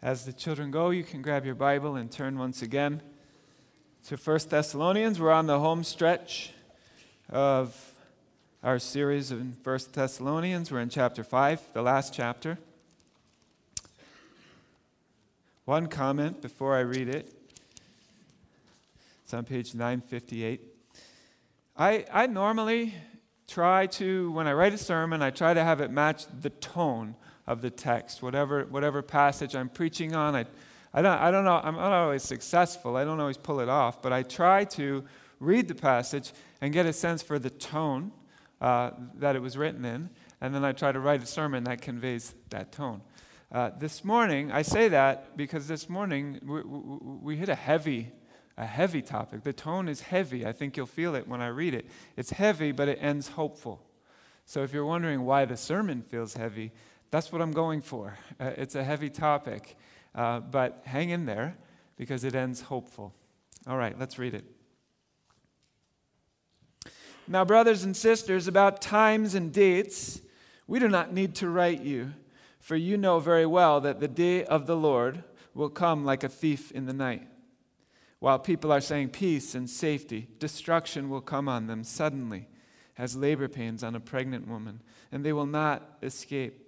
As the children go, you can grab your Bible and turn once again to 1 Thessalonians. We're on the home stretch of our series in 1 Thessalonians. We're in chapter 5, the last chapter. One comment before I read it. It's on page 958. I, I normally try to, when I write a sermon, I try to have it match the tone of the text, whatever, whatever passage I'm preaching on. I, I, don't, I don't know, I'm not always successful. I don't always pull it off, but I try to read the passage and get a sense for the tone uh, that it was written in, and then I try to write a sermon that conveys that tone. Uh, this morning, I say that because this morning we, we, we hit a heavy, a heavy topic. The tone is heavy. I think you'll feel it when I read it. It's heavy, but it ends hopeful. So if you're wondering why the sermon feels heavy, that's what I'm going for. Uh, it's a heavy topic, uh, but hang in there because it ends hopeful. All right, let's read it. Now, brothers and sisters, about times and dates, we do not need to write you, for you know very well that the day of the Lord will come like a thief in the night. While people are saying peace and safety, destruction will come on them suddenly, as labor pains on a pregnant woman, and they will not escape.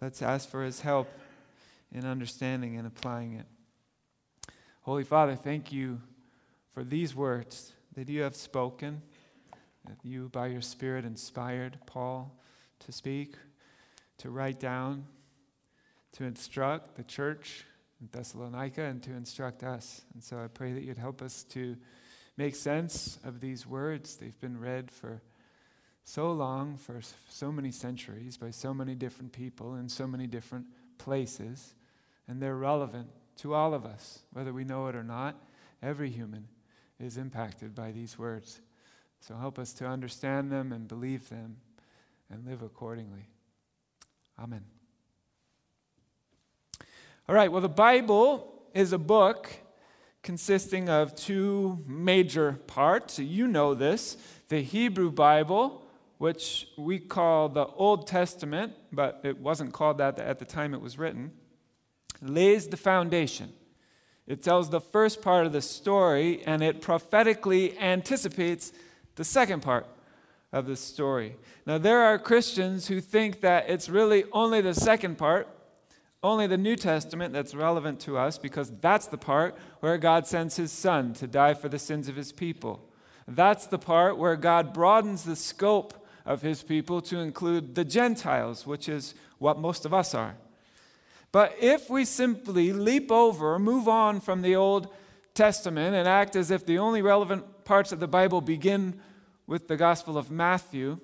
Let's ask for his help in understanding and applying it. Holy Father, thank you for these words that you have spoken, that you, by your Spirit, inspired Paul to speak, to write down, to instruct the church in Thessalonica, and to instruct us. And so I pray that you'd help us to make sense of these words. They've been read for so long, for so many centuries, by so many different people in so many different places, and they're relevant to all of us, whether we know it or not. Every human is impacted by these words. So help us to understand them and believe them and live accordingly. Amen. All right, well, the Bible is a book consisting of two major parts. You know this the Hebrew Bible which we call the Old Testament, but it wasn't called that at the time it was written, lays the foundation. It tells the first part of the story and it prophetically anticipates the second part of the story. Now, there are Christians who think that it's really only the second part, only the New Testament that's relevant to us because that's the part where God sends his son to die for the sins of his people. That's the part where God broadens the scope of his people to include the Gentiles, which is what most of us are. But if we simply leap over, move on from the Old Testament, and act as if the only relevant parts of the Bible begin with the Gospel of Matthew,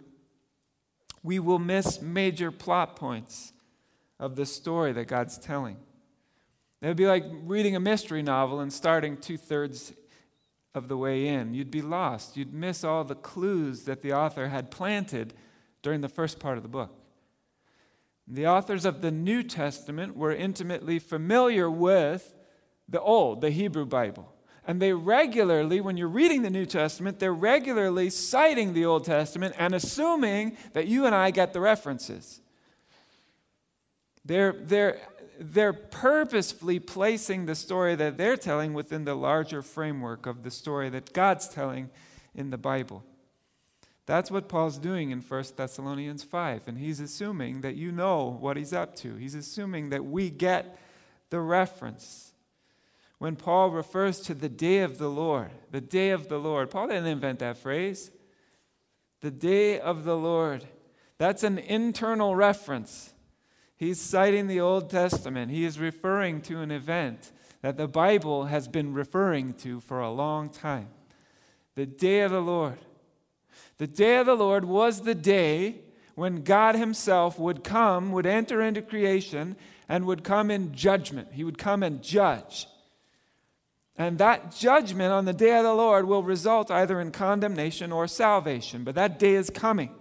we will miss major plot points of the story that God's telling. It would be like reading a mystery novel and starting two thirds of the way in. You'd be lost. You'd miss all the clues that the author had planted during the first part of the book. The authors of the New Testament were intimately familiar with the Old, the Hebrew Bible. And they regularly, when you're reading the New Testament, they're regularly citing the Old Testament and assuming that you and I get the references. They're, they're they're purposefully placing the story that they're telling within the larger framework of the story that God's telling in the Bible. That's what Paul's doing in 1 Thessalonians 5. And he's assuming that you know what he's up to. He's assuming that we get the reference. When Paul refers to the day of the Lord, the day of the Lord, Paul didn't invent that phrase. The day of the Lord. That's an internal reference. He's citing the Old Testament. He is referring to an event that the Bible has been referring to for a long time. The day of the Lord. The day of the Lord was the day when God Himself would come, would enter into creation, and would come in judgment. He would come and judge. And that judgment on the day of the Lord will result either in condemnation or salvation, but that day is coming.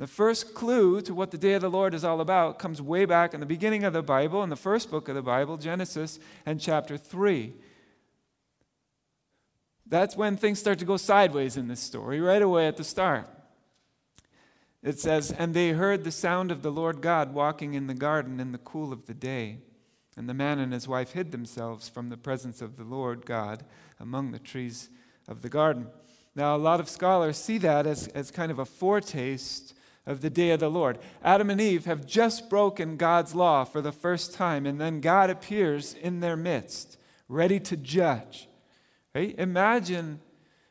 The first clue to what the day of the Lord is all about comes way back in the beginning of the Bible, in the first book of the Bible, Genesis and chapter 3. That's when things start to go sideways in this story, right away at the start. It says, And they heard the sound of the Lord God walking in the garden in the cool of the day. And the man and his wife hid themselves from the presence of the Lord God among the trees of the garden. Now, a lot of scholars see that as, as kind of a foretaste of the day of the Lord. Adam and Eve have just broken God's law for the first time, and then God appears in their midst, ready to judge. Right? Imagine,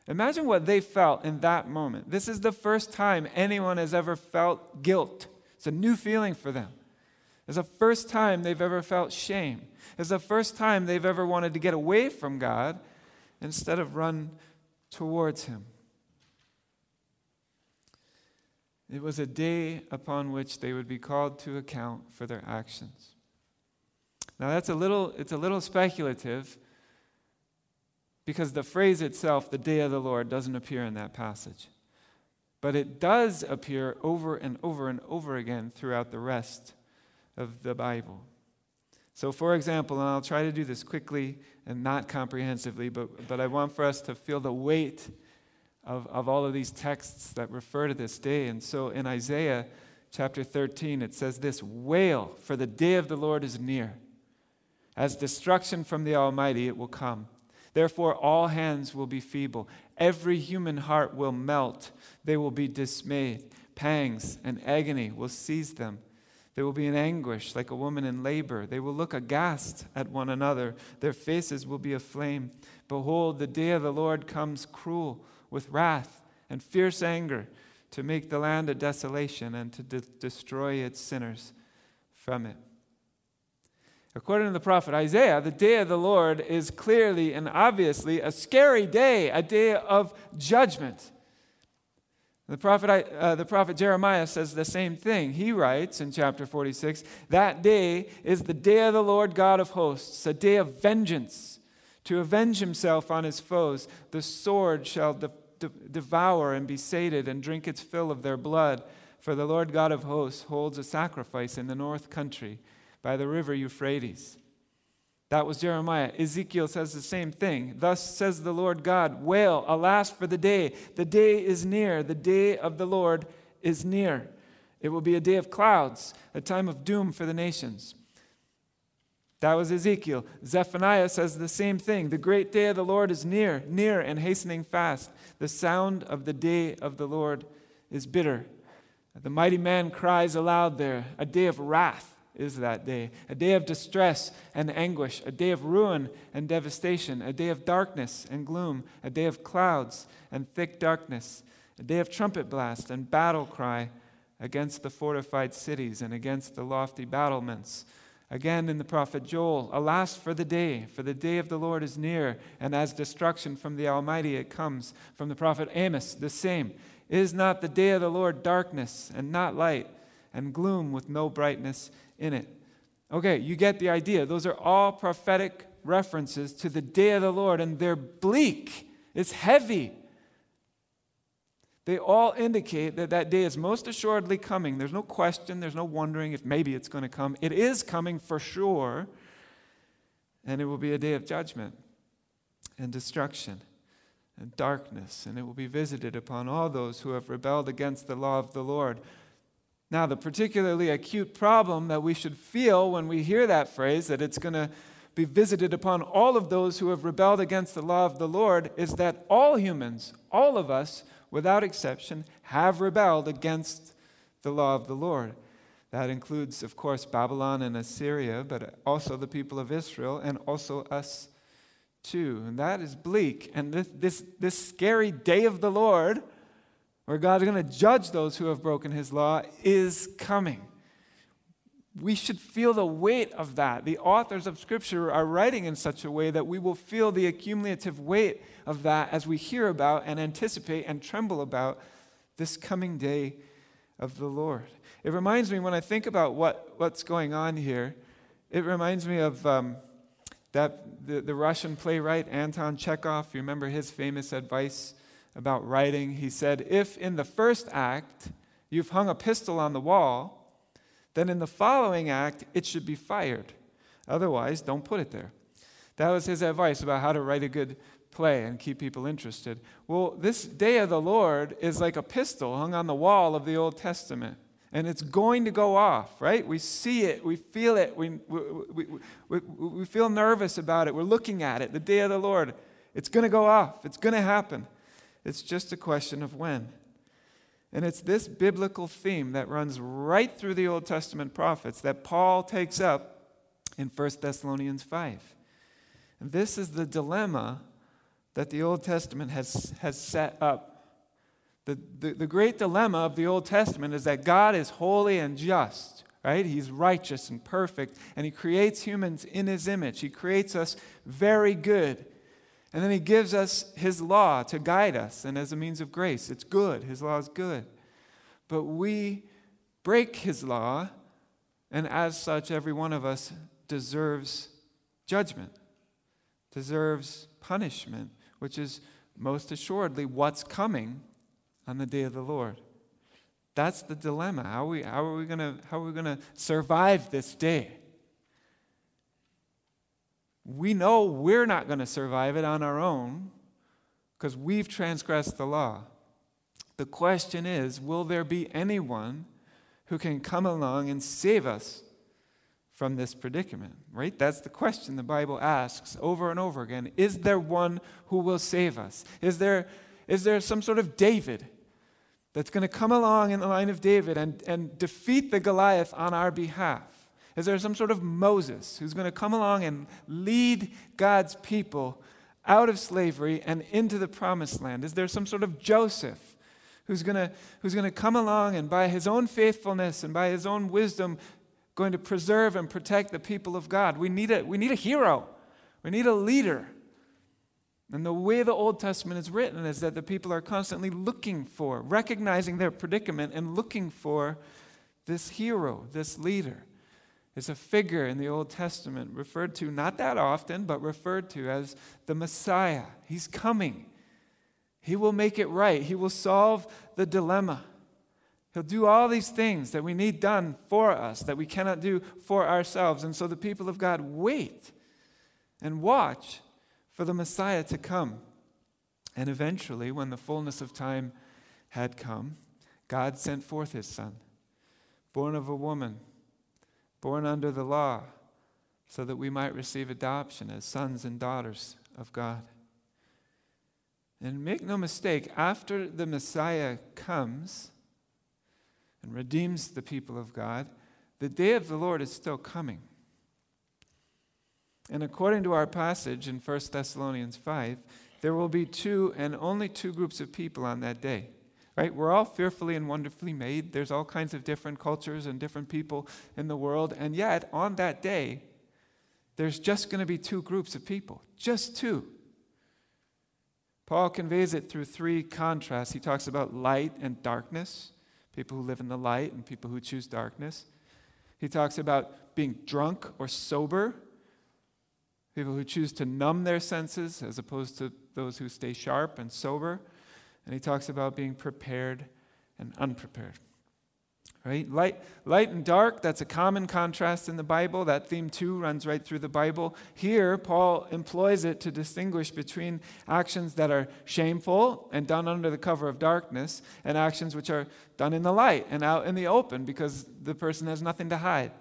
imagine what they felt in that moment. This is the first time anyone has ever felt guilt. It's a new feeling for them. It's the first time they've ever felt shame. It's the first time they've ever wanted to get away from God instead of run towards Him. It was a day upon which they would be called to account for their actions. Now that's a little it's a little speculative because the phrase itself, the day of the Lord, doesn't appear in that passage. But it does appear over and over and over again throughout the rest of the Bible. So, for example, and I'll try to do this quickly and not comprehensively, but, but I want for us to feel the weight of, of all of these texts that refer to this day. And so in Isaiah chapter 13, it says this Wail, for the day of the Lord is near. As destruction from the Almighty, it will come. Therefore, all hands will be feeble. Every human heart will melt. They will be dismayed. Pangs and agony will seize them. They will be in anguish like a woman in labor. They will look aghast at one another. Their faces will be aflame. Behold, the day of the Lord comes cruel with wrath and fierce anger to make the land a desolation and to de- destroy its sinners from it. According to the prophet Isaiah, the day of the Lord is clearly and obviously a scary day, a day of judgment. The prophet, uh, the prophet Jeremiah says the same thing. He writes in chapter 46 That day is the day of the Lord God of hosts, a day of vengeance, to avenge himself on his foes. The sword shall de- de- devour and be sated and drink its fill of their blood. For the Lord God of hosts holds a sacrifice in the north country by the river Euphrates. That was Jeremiah. Ezekiel says the same thing. Thus says the Lord God Wail, alas for the day. The day is near. The day of the Lord is near. It will be a day of clouds, a time of doom for the nations. That was Ezekiel. Zephaniah says the same thing. The great day of the Lord is near, near and hastening fast. The sound of the day of the Lord is bitter. The mighty man cries aloud there. A day of wrath is that day. A day of distress and anguish. A day of ruin and devastation. A day of darkness and gloom. A day of clouds and thick darkness. A day of trumpet blast and battle cry against the fortified cities and against the lofty battlements Again in the prophet Joel, alas for the day, for the day of the Lord is near, and as destruction from the Almighty it comes. From the prophet Amos, the same. Is not the day of the Lord darkness and not light, and gloom with no brightness in it? Okay, you get the idea. Those are all prophetic references to the day of the Lord, and they're bleak. It's heavy. They all indicate that that day is most assuredly coming. There's no question, there's no wondering if maybe it's going to come. It is coming for sure, and it will be a day of judgment and destruction and darkness, and it will be visited upon all those who have rebelled against the law of the Lord. Now, the particularly acute problem that we should feel when we hear that phrase, that it's going to be visited upon all of those who have rebelled against the law of the Lord, is that all humans, all of us, without exception, have rebelled against the law of the Lord. That includes, of course, Babylon and Assyria, but also the people of Israel and also us too. And that is bleak. And this, this, this scary day of the Lord, where God is going to judge those who have broken his law, is coming. We should feel the weight of that. The authors of Scripture are writing in such a way that we will feel the accumulative weight of that as we hear about and anticipate and tremble about this coming day of the Lord. It reminds me, when I think about what, what's going on here, it reminds me of um, that the, the Russian playwright Anton Chekhov. You remember his famous advice about writing? He said, If in the first act you've hung a pistol on the wall, then in the following act it should be fired. Otherwise, don't put it there. That was his advice about how to write a good play and keep people interested. Well, this day of the Lord is like a pistol hung on the wall of the Old Testament and it's going to go off, right? We see it, we feel it, we, we, we, we, feel nervous about it, we're looking at it, the day of the Lord. It's going to go off, it's going to happen. It's just a question of when. And it's this biblical theme that runs right through the Old Testament prophets that Paul takes up in 1 Thessalonians 5. And this is the dilemma that the Old Testament has, has set up the, the, the great dilemma of the Old Testament is that God is holy and just, right? He's righteous and perfect, and He creates humans in His image. He creates us very good. And then He gives us His law to guide us and as a means of grace. It's good. His law is good. But we break His law, and as such, every one of us deserves judgment, deserves punishment, which is most assuredly what's coming on the day of the Lord. That's the dilemma. How are we, how are we going to survive this day? We know we're not going to survive it on our own because we've transgressed the law. The question is will there be anyone who can come along and save us from this predicament? Right? That's the question the Bible asks over and over again. Is there one who will save us? Is there, is there some sort of David that's going to come along in the line of David and, and defeat the Goliath on our behalf? Is there some sort of Moses who's going to come along and lead God's people out of slavery and into the promised land? Is there some sort of Joseph who's going to, who's going to come along and by his own faithfulness and by his own wisdom going to preserve and protect the people of God? We need a, we need a hero. We need a leader. And the way the Old Testament is written is that the people are constantly looking for, recognizing their predicament, and looking for this hero, this leader. Is a figure in the Old Testament referred to not that often, but referred to as the Messiah. He's coming. He will make it right. He will solve the dilemma. He'll do all these things that we need done for us, that we cannot do for ourselves. And so the people of God wait and watch for the Messiah to come. And eventually, when the fullness of time had come, God sent forth his Son, born of a woman, born under the law, so that we might receive adoption as sons and daughters of God. And make no mistake, after the Messiah comes and redeems the people of God, the day of the Lord is still coming. And according to our passage in 1 Thessalonians 5, there will be two and only two groups of people on that day. Right? We're all fearfully and wonderfully made. There's all kinds of different cultures and different people in the world. And yet, on that day, there's just going to be two groups of people. Just two. Paul conveys it through three contrasts. He talks about light and darkness, people who live in the light and people who choose darkness. He talks about being drunk or sober, people who choose to numb their senses as opposed to those who stay sharp and sober. And he talks about being prepared and unprepared. Right? Light, light and dark, that's a common contrast in the Bible. That theme too runs right through the Bible. Here, Paul employs it to distinguish between actions that are shameful and done under the cover of darkness and actions which are done in the light and out in the open because the person has nothing to hide.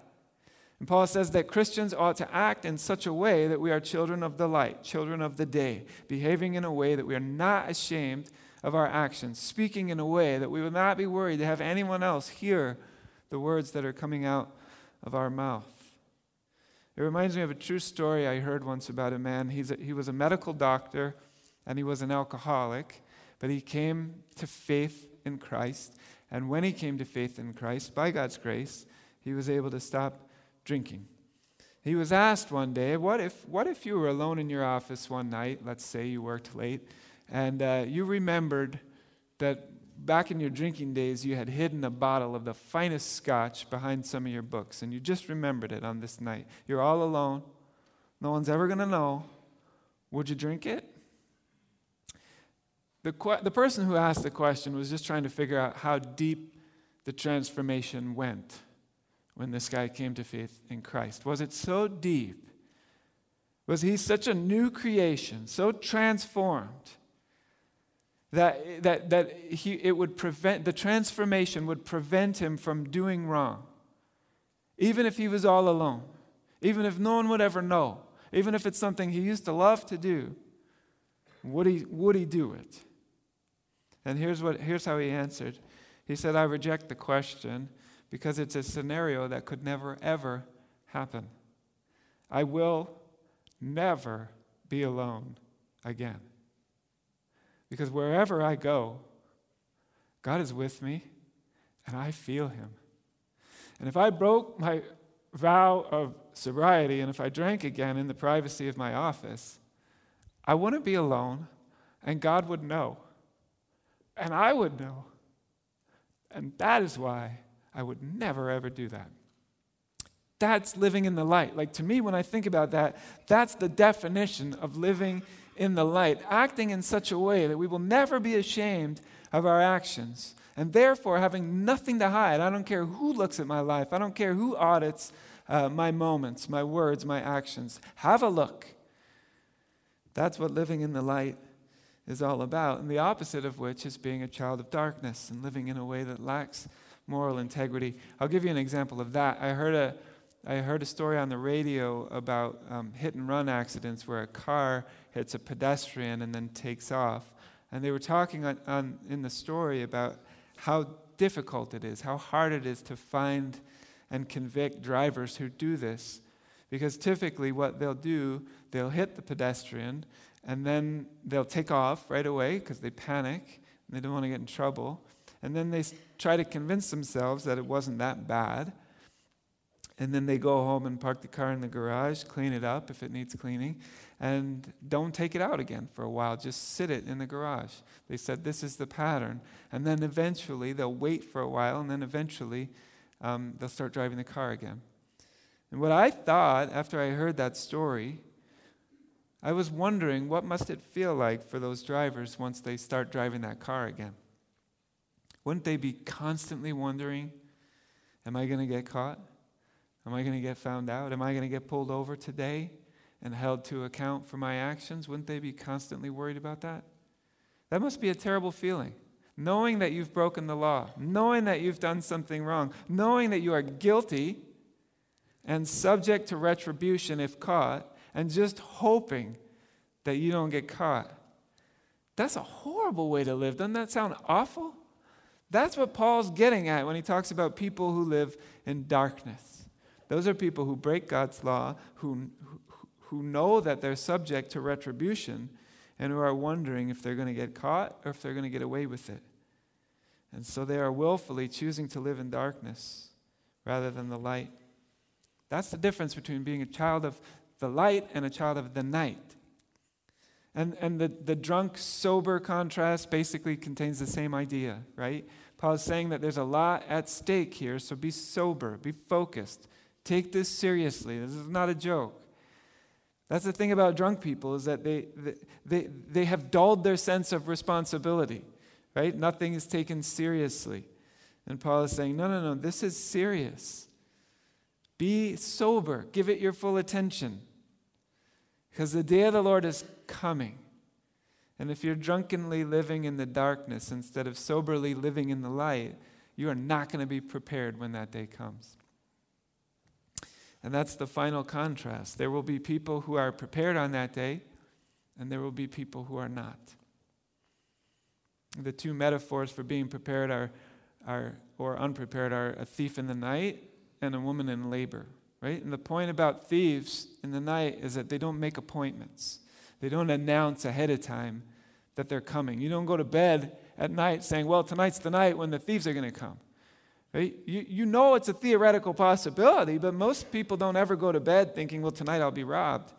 And Paul says that Christians ought to act in such a way that we are children of the light, children of the day, behaving in a way that we are not ashamed of our actions, speaking in a way that we would not be worried to have anyone else hear the words that are coming out of our mouth. It reminds me of a true story I heard once about a man. He's a, he was a medical doctor and he was an alcoholic, but he came to faith in Christ. And when he came to faith in Christ, by God's grace, he was able to stop drinking. He was asked one day, What if, what if you were alone in your office one night? Let's say you worked late, and uh, you remembered that back in your drinking days you had hidden a bottle of the finest scotch behind some of your books, and you just remembered it on this night. You're all alone, no one's ever going to know. Would you drink it? The, que- the person who asked the question was just trying to figure out how deep the transformation went when this guy came to faith in Christ? Was it so deep? Was he such a new creation, so transformed, that, that, that he, it would prevent, the transformation would prevent him from doing wrong? Even if he was all alone, even if no one would ever know, even if it's something he used to love to do, would he, would he do it? And here's, what, here's how he answered. He said, I reject the question because it's a scenario that could never, ever happen. I will never be alone again. Because wherever I go, God is with me and I feel Him. And if I broke my vow of sobriety and if I drank again in the privacy of my office, I wouldn't be alone and God would know. And I would know. And that is why I would never, ever do that. That's living in the light. Like to me, when I think about that, that's the definition of living in the light, acting in such a way that we will never be ashamed of our actions, and therefore having nothing to hide. I don't care who looks at my life, I don't care who audits uh, my moments, my words, my actions. Have a look. That's what living in the light is all about, and the opposite of which is being a child of darkness and living in a way that lacks moral integrity. I'll give you an example of that. I heard a, I heard a story on the radio about um, hit and run accidents where a car hits a pedestrian and then takes off. And they were talking on, on, in the story about how difficult it is, how hard it is to find and convict drivers who do this. Because typically, what they'll do, they'll hit the pedestrian and then they'll take off right away because they panic and they don't want to get in trouble. And then they try to convince themselves that it wasn't that bad. And then they go home and park the car in the garage, clean it up if it needs cleaning, and don't take it out again for a while. Just sit it in the garage. They said this is the pattern. And then eventually they'll wait for a while, and then eventually um, they'll start driving the car again. And what I thought after I heard that story, I was wondering what must it feel like for those drivers once they start driving that car again? Wouldn't they be constantly wondering, Am I going to get caught? Am I going to get found out? Am I going to get pulled over today and held to account for my actions? Wouldn't they be constantly worried about that? That must be a terrible feeling. Knowing that you've broken the law, knowing that you've done something wrong, knowing that you are guilty and subject to retribution if caught, and just hoping that you don't get caught. That's a horrible way to live. Doesn't that sound awful? That's what Paul's getting at when he talks about people who live in darkness. Those are people who break God's law, who, who, know that they're subject to retribution, and who are wondering if they're going to get caught or if they're going to get away with it. And so they are willfully choosing to live in darkness rather than the light. That's the difference between being a child of the light and a child of the night. And, and the, the drunk sober contrast basically contains the same idea, right? Paul's saying that there's a lot at stake here, so be sober, be focused. Take this seriously. This is not a joke. That's the thing about drunk people is that they, they, they have dulled their sense of responsibility, right? Nothing is taken seriously. And Paul is saying, no, no, no, this is serious. Be sober, give it your full attention. Because the day of the Lord is coming. And if you're drunkenly living in the darkness instead of soberly living in the light, you are not going to be prepared when that day comes. And that's the final contrast. There will be people who are prepared on that day, and there will be people who are not. The two metaphors for being prepared are, are, or unprepared are a thief in the night and a woman in labor, right? And the point about thieves in the night is that they don't make appointments. They don't announce ahead of time that they're coming. You don't go to bed at night saying, well, tonight's the night when the thieves are going to come. You, you know it's a theoretical possibility, but most people don't ever go to bed thinking, well, tonight I'll be robbed.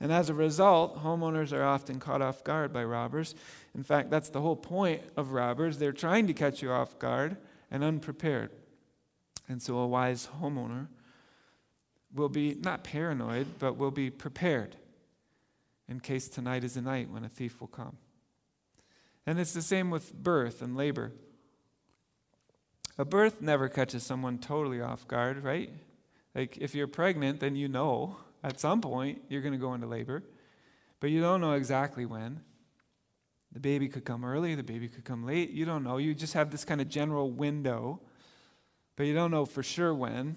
And as a result, homeowners are often caught off guard by robbers. In fact, that's the whole point of robbers. They're trying to catch you off guard and unprepared. And so a wise homeowner will be not paranoid, but will be prepared in case tonight is the night when a thief will come. And it's the same with birth and labor. A birth never catches someone totally off guard, right? Like if you're pregnant, then you know at some point you're going to go into labor, but you don't know exactly when. The baby could come early, the baby could come late. You don't know. You just have this kind of general window, but you don't know for sure when.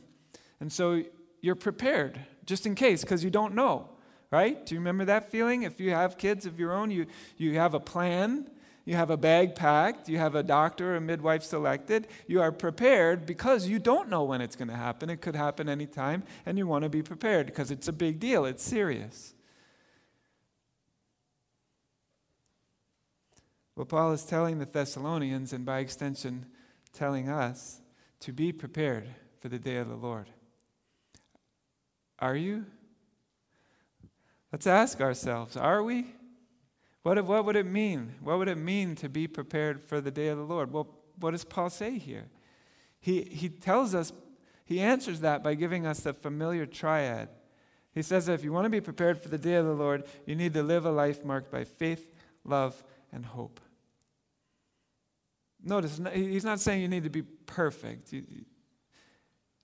And so you're prepared just in case because you don't know, right? Do you remember that feeling? If you have kids of your own, you, you have a plan you have a bag packed, you have a doctor or midwife selected, you are prepared because you don't know when it's going to happen. It could happen anytime, and you want to be prepared because it's a big deal, it's serious. Well, Paul is telling the Thessalonians, and by extension, telling us to be prepared for the day of the Lord. Are you? Let's ask ourselves are we? What, what would it mean? What would it mean to be prepared for the day of the Lord? Well, what does Paul say here? He, he tells us, he answers that by giving us the familiar triad. He says that if you want to be prepared for the day of the Lord, you need to live a life marked by faith, love, and hope. Notice, he's not saying you need to be perfect. You,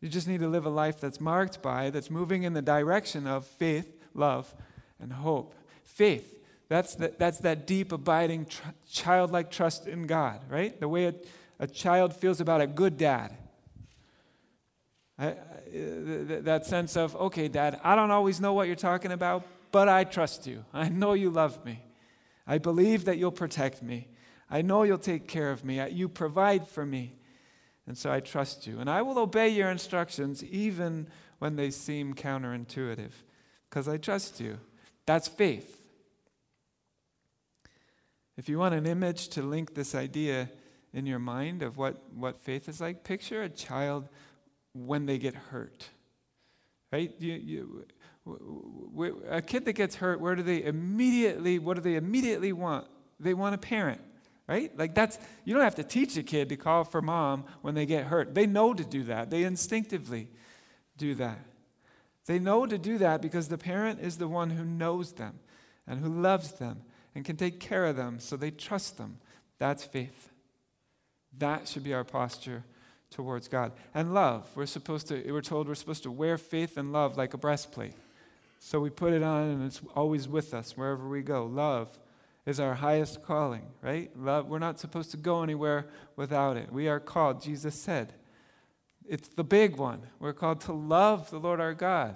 you just need to live a life that's marked by, that's moving in the direction of faith, love, and hope. Faith that's, the, that's that deep, abiding, tr- childlike trust in God, right? The way a, a child feels about a good dad. I, I, that sense of, okay, dad, I don't always know what you're talking about, but I trust you. I know you love me. I believe that you'll protect me. I know you'll take care of me. You provide for me. And so I trust you. And I will obey your instructions even when they seem counterintuitive because I trust you. That's faith. If you want an image to link this idea in your mind of what, what faith is like, picture a child when they get hurt. Right? You, you, a kid that gets hurt, where do they immediately, what do they immediately want? They want a parent, right? Like that's, you don't have to teach a kid to call for mom when they get hurt. They know to do that. They instinctively do that. They know to do that because the parent is the one who knows them and who loves them and can take care of them so they trust them. That's faith. That should be our posture towards God. And love. We're supposed to, we're told we're supposed to wear faith and love like a breastplate. So we put it on and it's always with us wherever we go. Love is our highest calling, right? Love, we're not supposed to go anywhere without it. We are called, Jesus said. It's the big one. We're called to love the Lord our God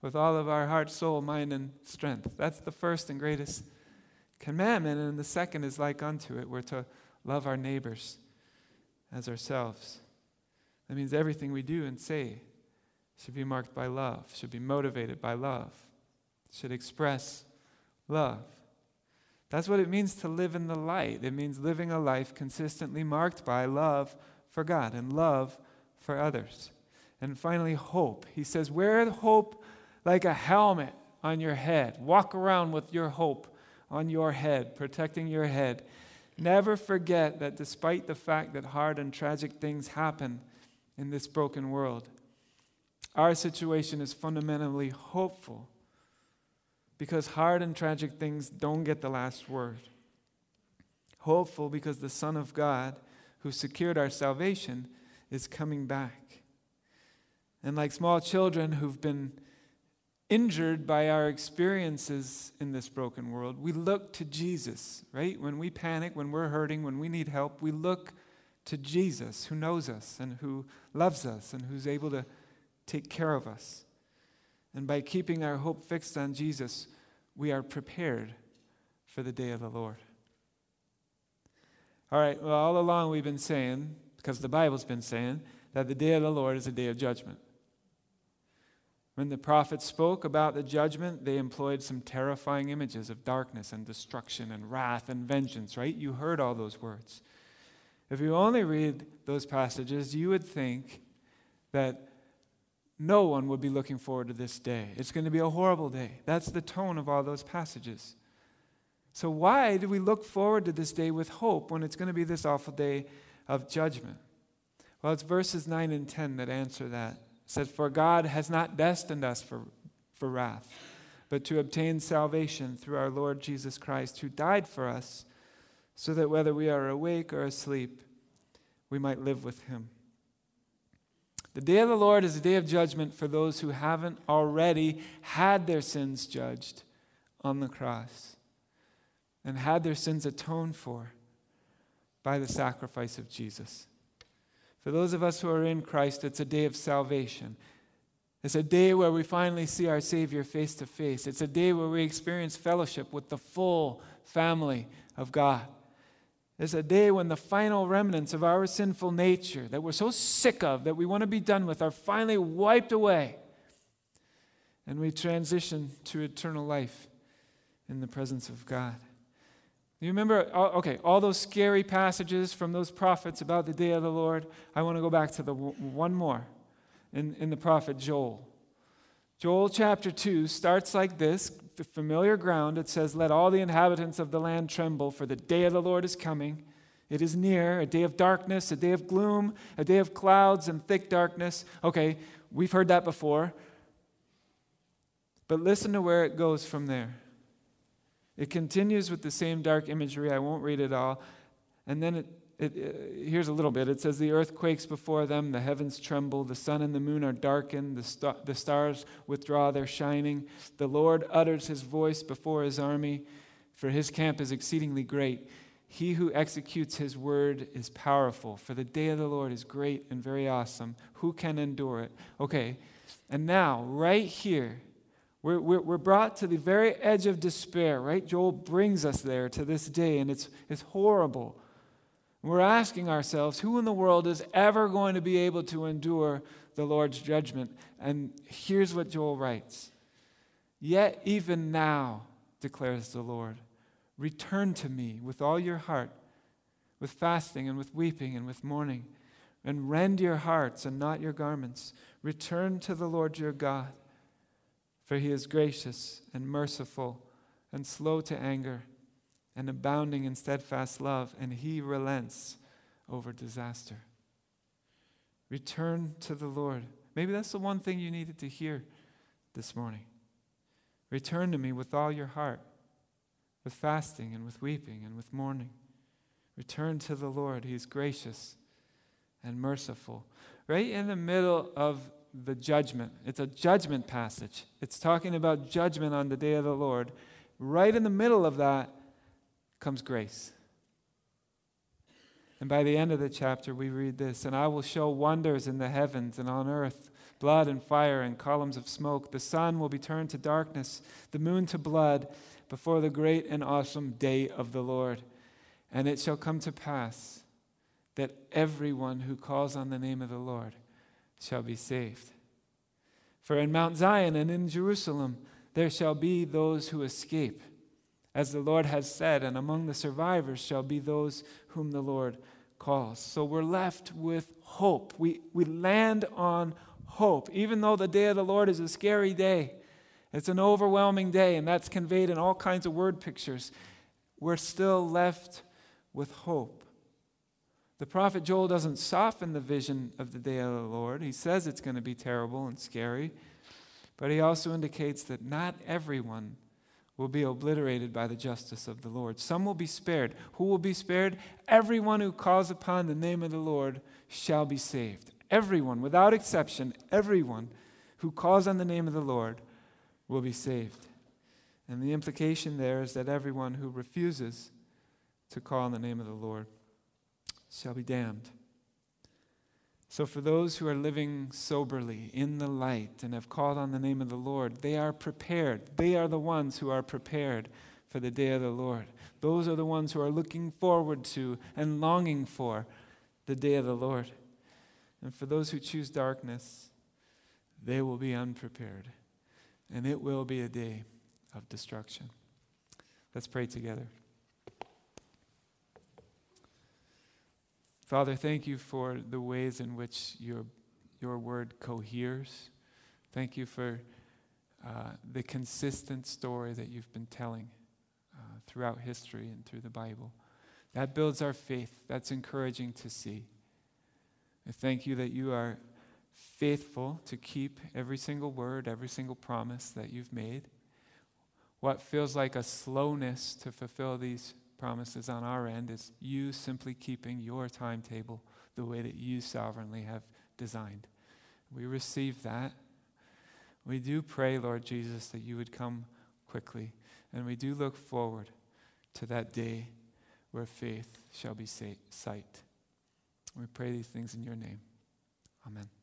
with all of our heart, soul, mind, and strength. That's the first and greatest commandment, and the second is like unto it. We're to love our neighbors as ourselves. That means everything we do and say should be marked by love, should be motivated by love, should express love. That's what it means to live in the light. It means living a life consistently marked by love for God and love for others. And finally, hope. He says, Wear hope like a helmet on your head. Walk around with your hope on your head, protecting your head. Never forget that despite the fact that hard and tragic things happen in this broken world, our situation is fundamentally hopeful because hard and tragic things don't get the last word. Hopeful because the Son of God, who secured our salvation, is coming back. And like small children who've been injured by our experiences in this broken world, we look to Jesus, right? When we panic, when we're hurting, when we need help, we look to Jesus who knows us and who loves us and who's able to take care of us. And by keeping our hope fixed on Jesus, we are prepared for the day of the Lord. All right, well, all along we've been saying because the Bible's been saying that the day of the Lord is a day of judgment. When the prophets spoke about the judgment, they employed some terrifying images of darkness and destruction and wrath and vengeance, right? You heard all those words. If you only read those passages, you would think that no one would be looking forward to this day. It's going to be a horrible day. That's the tone of all those passages. So, why do we look forward to this day with hope when it's going to be this awful day of judgment? Well, it's verses 9 and 10 that answer that says, For God has not destined us for, for wrath, but to obtain salvation through our Lord Jesus Christ, who died for us, so that whether we are awake or asleep, we might live with him. The day of the Lord is a day of judgment for those who haven't already had their sins judged on the cross and had their sins atoned for by the sacrifice of Jesus. For those of us who are in Christ, it's a day of salvation. It's a day where we finally see our Savior face to face. It's a day where we experience fellowship with the full family of God. It's a day when the final remnants of our sinful nature that we're so sick of, that we want to be done with, are finally wiped away. And we transition to eternal life in the presence of God. You remember, uh, okay, all those scary passages from those prophets about the day of the Lord? I want to go back to the one more in, in the prophet Joel. Joel chapter 2 starts like this familiar ground. It says, Let all the inhabitants of the land tremble, for the day of the Lord is coming. It is near, a day of darkness, a day of gloom, a day of clouds and thick darkness. Okay, we've heard that before. But listen to where it goes from there. It continues with the same dark imagery. I won't read it all. And then it, it, it, here's a little bit. It says, The earth quakes before them, the heavens tremble, the sun and the moon are darkened, the, the stars withdraw their shining. The Lord utters his voice before his army, for his camp is exceedingly great. He who executes his word is powerful, for the day of the Lord is great and very awesome. Who can endure it? Okay, and now, right here, we're, we're, we're, brought to the very edge of despair, right? Joel brings us there to this day, and it's, it's horrible. We're asking ourselves, who in the world is ever going to be able to endure the Lord's judgment? And here's what Joel writes Yet even now, declares the Lord, return to me with all your heart, with fasting and with weeping and with mourning, and rend your hearts and not your garments. Return to the Lord your God for he is gracious and merciful and slow to anger and abounding in steadfast love, and he relents over disaster. Return to the Lord. Maybe that's the one thing you needed to hear this morning. Return to me with all your heart, with fasting and with weeping and with mourning. Return to the Lord. He is gracious and merciful. Right in the middle of the judgment. It's a judgment passage. It's talking about judgment on the day of the Lord. Right in the middle of that comes grace. And by the end of the chapter, we read this And I will show wonders in the heavens and on earth blood and fire and columns of smoke. The sun will be turned to darkness, the moon to blood, before the great and awesome day of the Lord. And it shall come to pass that everyone who calls on the name of the Lord shall be saved. For in Mount Zion and in Jerusalem there shall be those who escape, as the Lord has said, and among the survivors shall be those whom the Lord calls. So we're left with hope. We, we land on hope, even though the day of the Lord is a scary day. It's an overwhelming day, and that's conveyed in all kinds of word pictures. We're still left with hope. The prophet Joel doesn't soften the vision of the day of the Lord. He says it's going to be terrible and scary, but he also indicates that not everyone will be obliterated by the justice of the Lord. Some will be spared. Who will be spared? Everyone who calls upon the name of the Lord shall be saved. Everyone, without exception, everyone who calls on the name of the Lord will be saved. And the implication there is that everyone who refuses to call on the name of the Lord shall be damned. So, for those who are living soberly in the light and have called on the name of the Lord, they are prepared. They are the ones who are prepared for the day of the Lord. Those are the ones who are looking forward to and longing for the day of the Lord. And for those who choose darkness, they will be unprepared. And it will be a day of destruction. Let's pray together. Father, thank you for the ways in which your, your word coheres. Thank you for uh, the consistent story that you've been telling uh, throughout history and through the Bible. That builds our faith. That's encouraging to see. I thank you that you are faithful to keep every single word, every single promise that you've made. What feels like a slowness to fulfill these promises on our end is you simply keeping your timetable the way that you sovereignly have designed. We receive that. We do pray, Lord Jesus, that you would come quickly. And we do look forward to that day where faith shall be sight. We pray these things in your name. Amen.